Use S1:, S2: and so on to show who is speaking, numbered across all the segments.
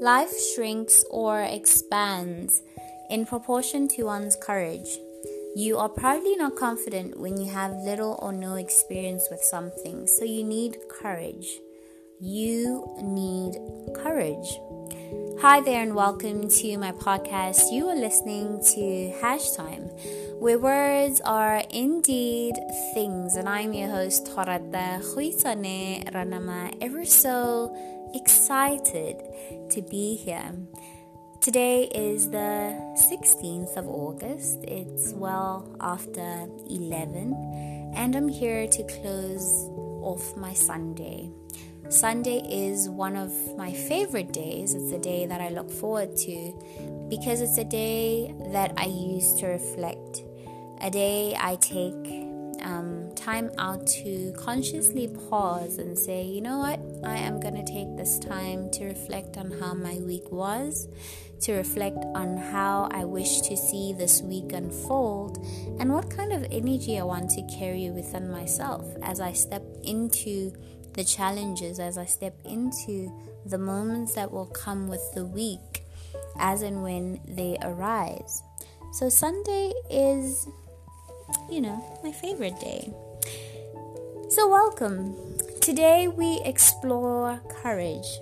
S1: Life shrinks or expands in proportion to one's courage. You are probably not confident when you have little or no experience with something, so you need courage. You need courage. Hi there, and welcome to my podcast. You are listening to Hash Time, where words are indeed things, and I'm your host, Horata Huitane Ranama, ever so excited to be here. Today is the 16th of August. It's well after 11, and I'm here to close off my Sunday. Sunday is one of my favorite days. It's a day that I look forward to because it's a day that I use to reflect, a day I take um, time out to consciously pause and say, you know what, I am going to take this time to reflect on how my week was, to reflect on how I wish to see this week unfold, and what kind of energy I want to carry within myself as I step into the challenges, as I step into the moments that will come with the week as and when they arise. So, Sunday is you know, my favorite day. So, welcome. Today we explore courage.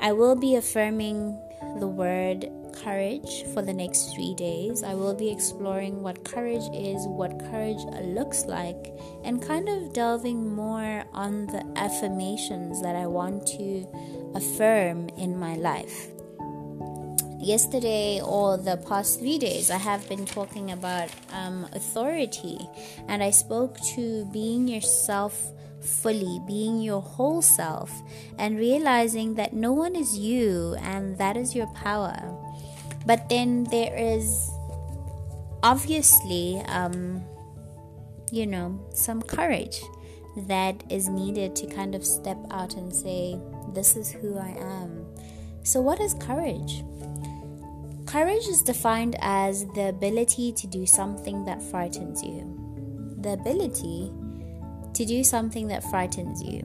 S1: I will be affirming the word courage for the next three days. I will be exploring what courage is, what courage looks like, and kind of delving more on the affirmations that I want to affirm in my life yesterday or the past three days, I have been talking about um, authority, and I spoke to being yourself fully, being your whole self, and realizing that no one is you, and that is your power. But then there is obviously, um, you know, some courage that is needed to kind of step out and say, This is who I am. So, what is courage? Courage is defined as the ability to do something that frightens you. The ability to do something that frightens you.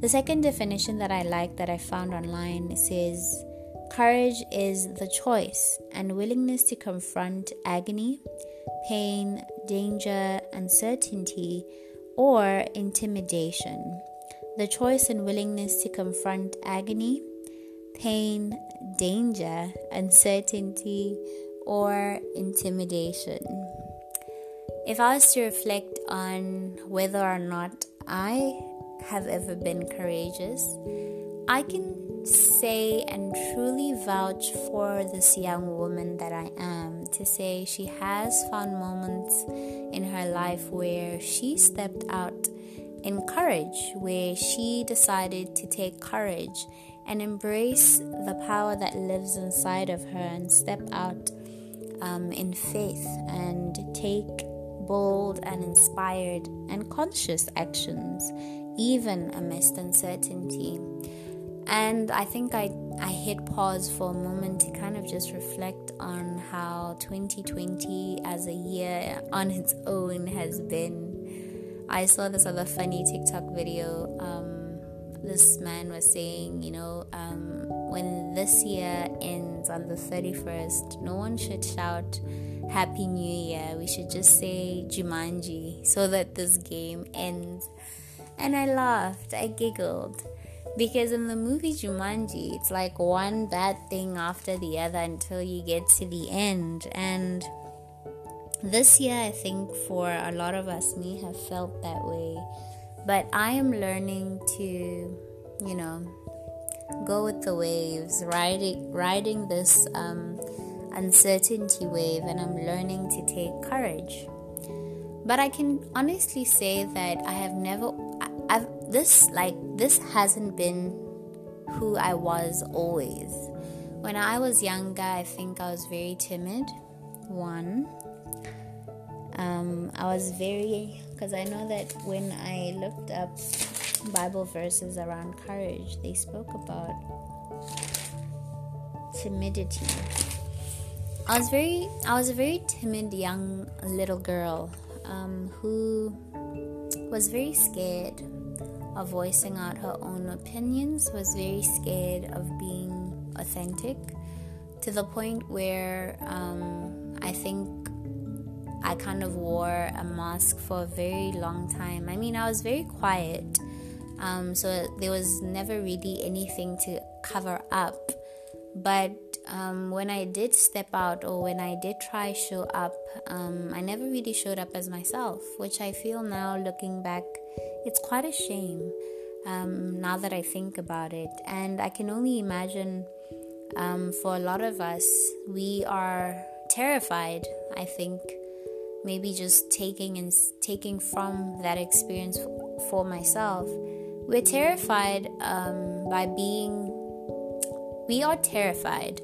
S1: The second definition that I like that I found online says courage is the choice and willingness to confront agony, pain, danger, uncertainty, or intimidation. The choice and willingness to confront agony, pain, danger, uncertainty, or intimidation. If I was to reflect on whether or not I have ever been courageous, I can say and truly vouch for this young woman that I am to say she has found moments in her life where she stepped out in courage, where she decided to take courage and embrace the power that lives inside of her and step out um, in faith and take bold and inspired and conscious actions, even amidst uncertainty. And I think I, I hit pause for a moment to kind of just reflect on how 2020 as a year on its own has been. I saw this other funny TikTok video. Um, this man was saying, you know, um, when this year ends on the 31st, no one should shout Happy New Year. We should just say Jumanji so that this game ends. And I laughed, I giggled. Because in the movie Jumanji, it's like one bad thing after the other until you get to the end. And this year, I think for a lot of us me have felt that way but I am learning to, you know, go with the waves, riding riding this um, uncertainty wave, and I'm learning to take courage. But I can honestly say that I have never, I've this like this hasn't been who I was always. When I was younger, I think I was very timid. One, um, I was very because I know that when I looked up Bible verses around courage, they spoke about timidity. I was very, I was a very timid young little girl um, who was very scared of voicing out her own opinions, was very scared of being authentic to the point where um, I think I kind of wore a mask for a very long time. I mean, I was very quiet, um, so there was never really anything to cover up. But um, when I did step out or when I did try show up, um, I never really showed up as myself, which I feel now looking back, it's quite a shame. Um, now that I think about it, and I can only imagine um, for a lot of us, we are terrified. I think maybe just taking and taking from that experience for myself, we're terrified um, by being. We are terrified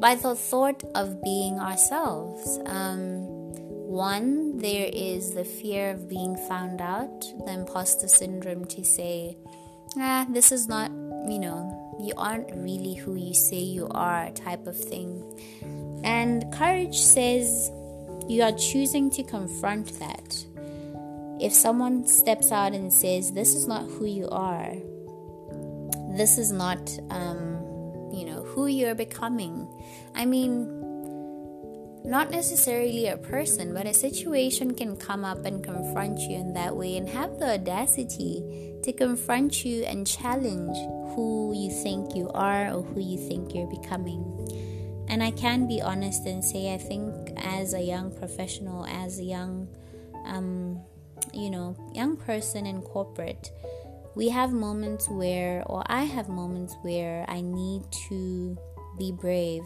S1: by the thought of being ourselves. Um, one, there is the fear of being found out, the imposter syndrome to say, ah, this is not, you know, you aren't really who you say you are, type of thing. And courage says you are choosing to confront that. If someone steps out and says, This is not who you are, this is not, um, you know, who you're becoming. I mean, not necessarily a person, but a situation can come up and confront you in that way and have the audacity to confront you and challenge who you think you are or who you think you're becoming. And I can be honest and say, I think as a young professional, as a young, um, you know, young person in corporate, we have moments where, or I have moments where I need to be brave.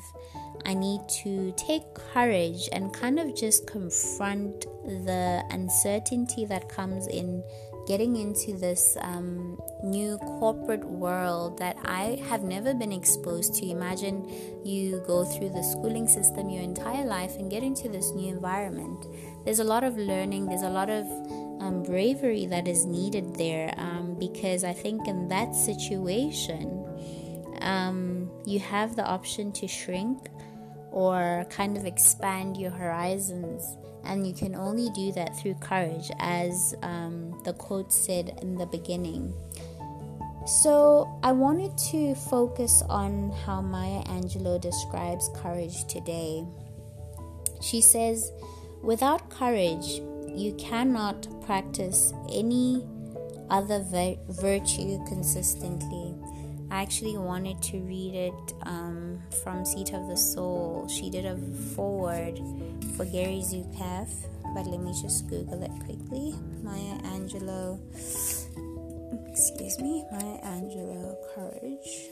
S1: I need to take courage and kind of just confront the uncertainty that comes in getting into this um, new corporate world that I have never been exposed to. Imagine you go through the schooling system your entire life and get into this new environment. There's a lot of learning, there's a lot of um, bravery that is needed there um, because I think in that situation, um, you have the option to shrink or kind of expand your horizons. And you can only do that through courage, as um, the quote said in the beginning. So, I wanted to focus on how Maya Angelou describes courage today. She says, Without courage, you cannot practice any other vir- virtue consistently. I actually wanted to read it um, from Seat of the Soul. She did a foreword for Gary Zukav, but let me just Google it quickly. Maya Angelou, excuse me, Maya Angelou, courage.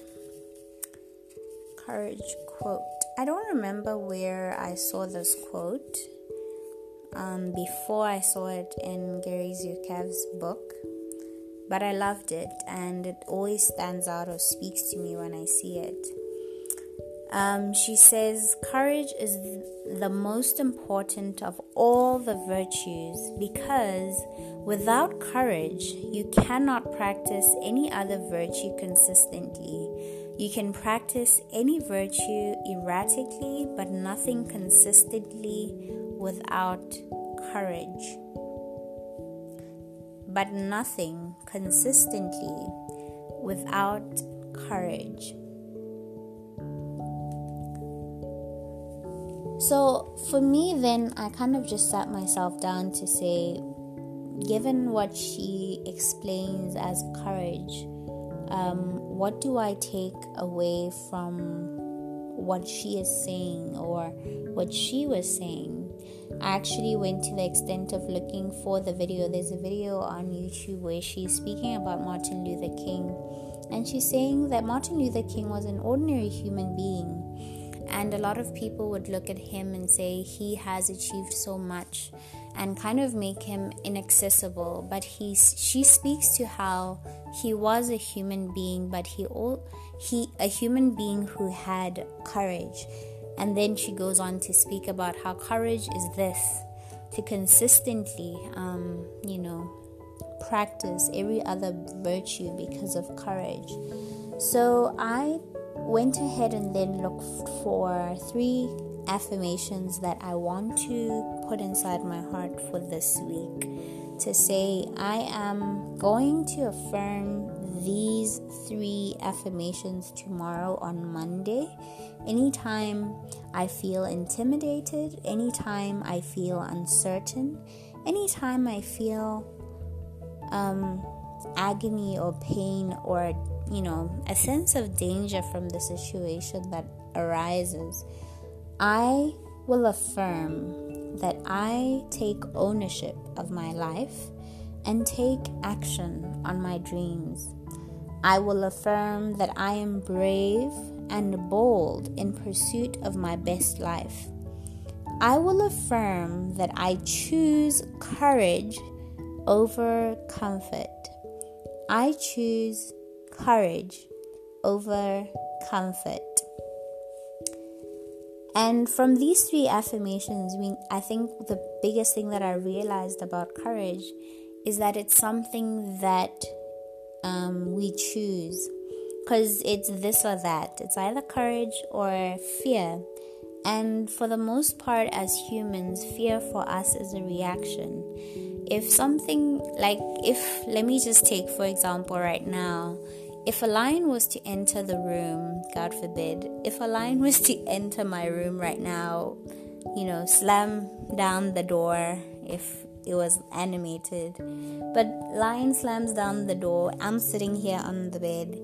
S1: Courage quote. I don't remember where I saw this quote um, before I saw it in Gary Zukav's book but I loved it and it always stands out or speaks to me when I see it. Um, she says, Courage is the most important of all the virtues because without courage, you cannot practice any other virtue consistently. You can practice any virtue erratically, but nothing consistently without courage but nothing consistently without courage. So, for me, then I kind of just sat myself down to say, given what she explains as courage, um, what do I take away from what she is saying or what she was saying? I actually went to the extent of looking for the video. There's a video on YouTube where she's speaking about Martin Luther King, and she's saying that Martin Luther King was an ordinary human being. And a lot of people would look at him and say he has achieved so much and kind of make him inaccessible. But he's, she speaks to how he was a human being, but he, all, he a human being who had courage and then she goes on to speak about how courage is this to consistently, um, you know, practice every other virtue because of courage. So I went ahead and then looked for three affirmations that I want to put inside my heart for this week to say, I am going to affirm these three affirmations tomorrow on Monday. Anytime I feel intimidated, anytime I feel uncertain, anytime I feel um, agony or pain or, you know, a sense of danger from the situation that arises, I will affirm that I take ownership of my life and take action on my dreams. I will affirm that I am brave and bold in pursuit of my best life. I will affirm that I choose courage over comfort. I choose courage over comfort. And from these three affirmations, I think the biggest thing that I realized about courage is that it's something that um, we choose. Because it's this or that. It's either courage or fear. And for the most part, as humans, fear for us is a reaction. If something like, if, let me just take, for example, right now, if a lion was to enter the room, God forbid, if a lion was to enter my room right now, you know, slam down the door, if it was animated. But lion slams down the door. I'm sitting here on the bed.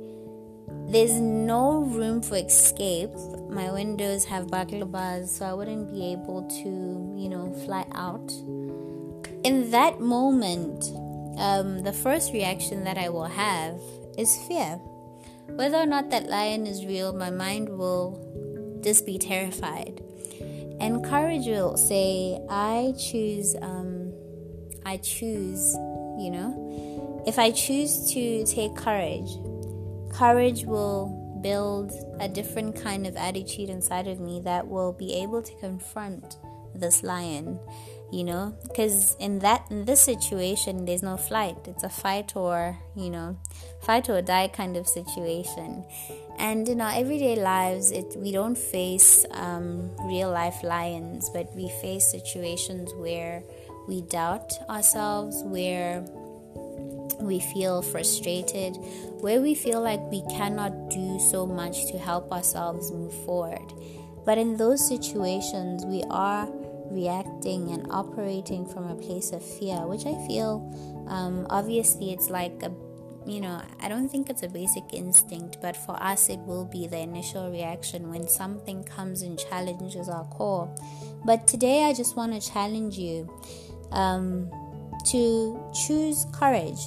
S1: There's no room for escape. My windows have buckle bars, so I wouldn't be able to, you know, fly out. In that moment, um, the first reaction that I will have is fear. Whether or not that lion is real, my mind will just be terrified. And courage will say, I choose, um, I choose, you know. If I choose to take courage, courage will build a different kind of attitude inside of me that will be able to confront this lion you know? Because in that in this situation there's no flight. It's a fight or you know fight or die kind of situation. And in our everyday lives it we don't face um, real life lions but we face situations where we doubt ourselves where we feel frustrated where we feel like we cannot do so much to help ourselves move forward but in those situations we are reacting and operating from a place of fear, which I feel um, obviously it's like a you know, I don't think it's a basic instinct, but for us, it will be the initial reaction when something comes and challenges our core. But today, I just want to challenge you um, to choose courage,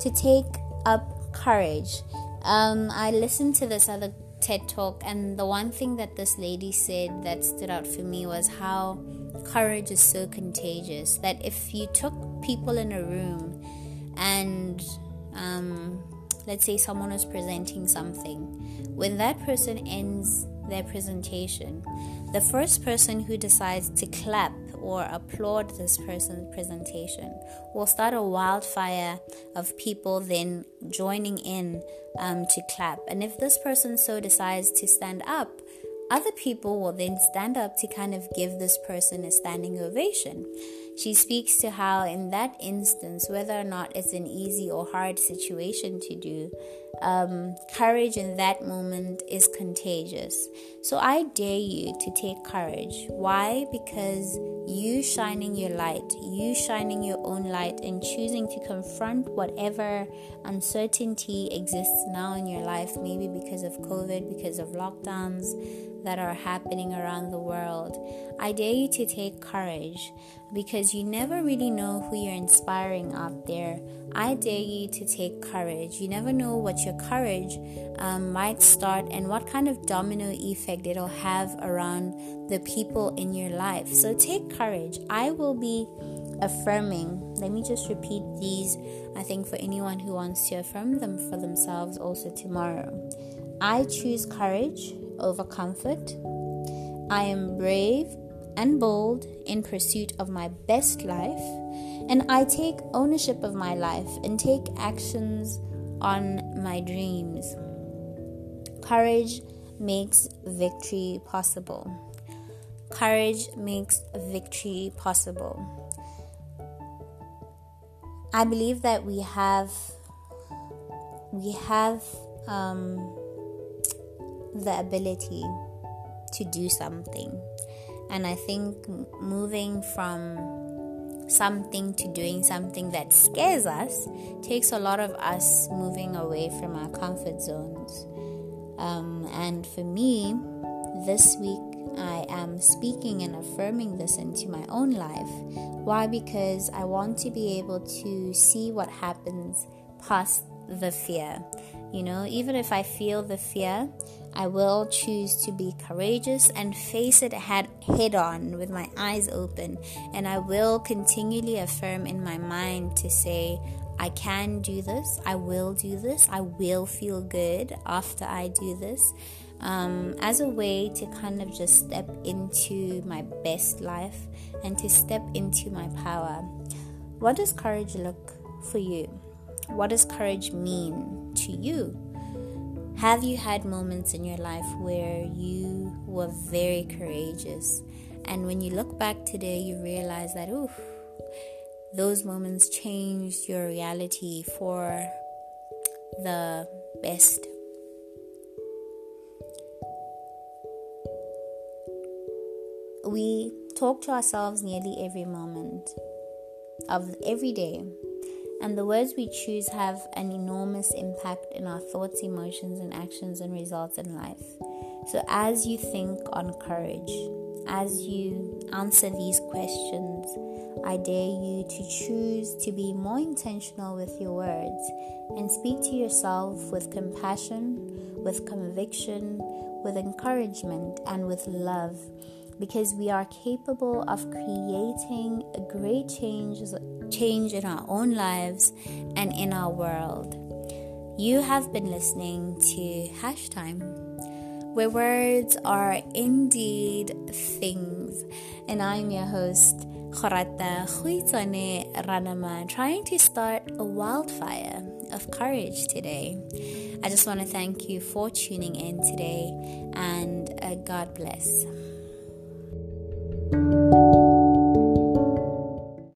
S1: to take up courage. Um, I listened to this other TED talk, and the one thing that this lady said that stood out for me was how courage is so contagious that if you took people in a room and um, let's say someone was presenting something, when that person ends their presentation, the first person who decides to clap or applaud this person's presentation will start a wildfire of people then joining in um, to clap. And if this person so decides to stand up, other people will then stand up to kind of give this person a standing ovation. She speaks to how, in that instance, whether or not it's an easy or hard situation to do, um, courage in that moment is contagious. So I dare you to take courage. Why? Because you shining your light, you shining your own light, and choosing to confront whatever uncertainty exists now in your life, maybe because of COVID, because of lockdowns that are happening around the world. I dare you to take courage because you never really know who you're inspiring out there. I dare you to take courage. You never know what your courage um, might start and what kind of domino effect it'll have around the people in your life. So take courage. I will be affirming. Let me just repeat these, I think, for anyone who wants to affirm them for themselves also tomorrow. I choose courage over comfort. I am brave and bold in pursuit of my best life, and I take ownership of my life and take actions on my dreams. Courage makes victory possible. Courage makes victory possible. I believe that we have we have um, the ability to do something. And I think moving from something to doing something that scares us takes a lot of us moving away from our comfort zones. Um, and for me, this week I am speaking and affirming this into my own life. Why? Because I want to be able to see what happens past the fear. You know, even if I feel the fear, I will choose to be courageous and face it head, head on with my eyes open. And I will continually affirm in my mind to say, I can do this, I will do this, I will feel good after I do this. Um, as a way to kind of just step into my best life and to step into my power. What does courage look for you? What does courage mean to you? Have you had moments in your life where you were very courageous? And when you look back today, you realize that, ooh, those moments changed your reality for the best. We talk to ourselves nearly every moment of every day and the words we choose have an enormous impact in our thoughts, emotions, and actions and results in life. So, as you think on courage, as you answer these questions, I dare you to choose to be more intentional with your words and speak to yourself with compassion, with conviction, with encouragement, and with love because we are capable of creating a great change, change in our own lives and in our world. You have been listening to Hash Time, where words are indeed things, and I'm your host. Khorata Khuitane Ranama, trying to start a wildfire of courage today. I just want to thank you for tuning in today and uh, God bless. Thank you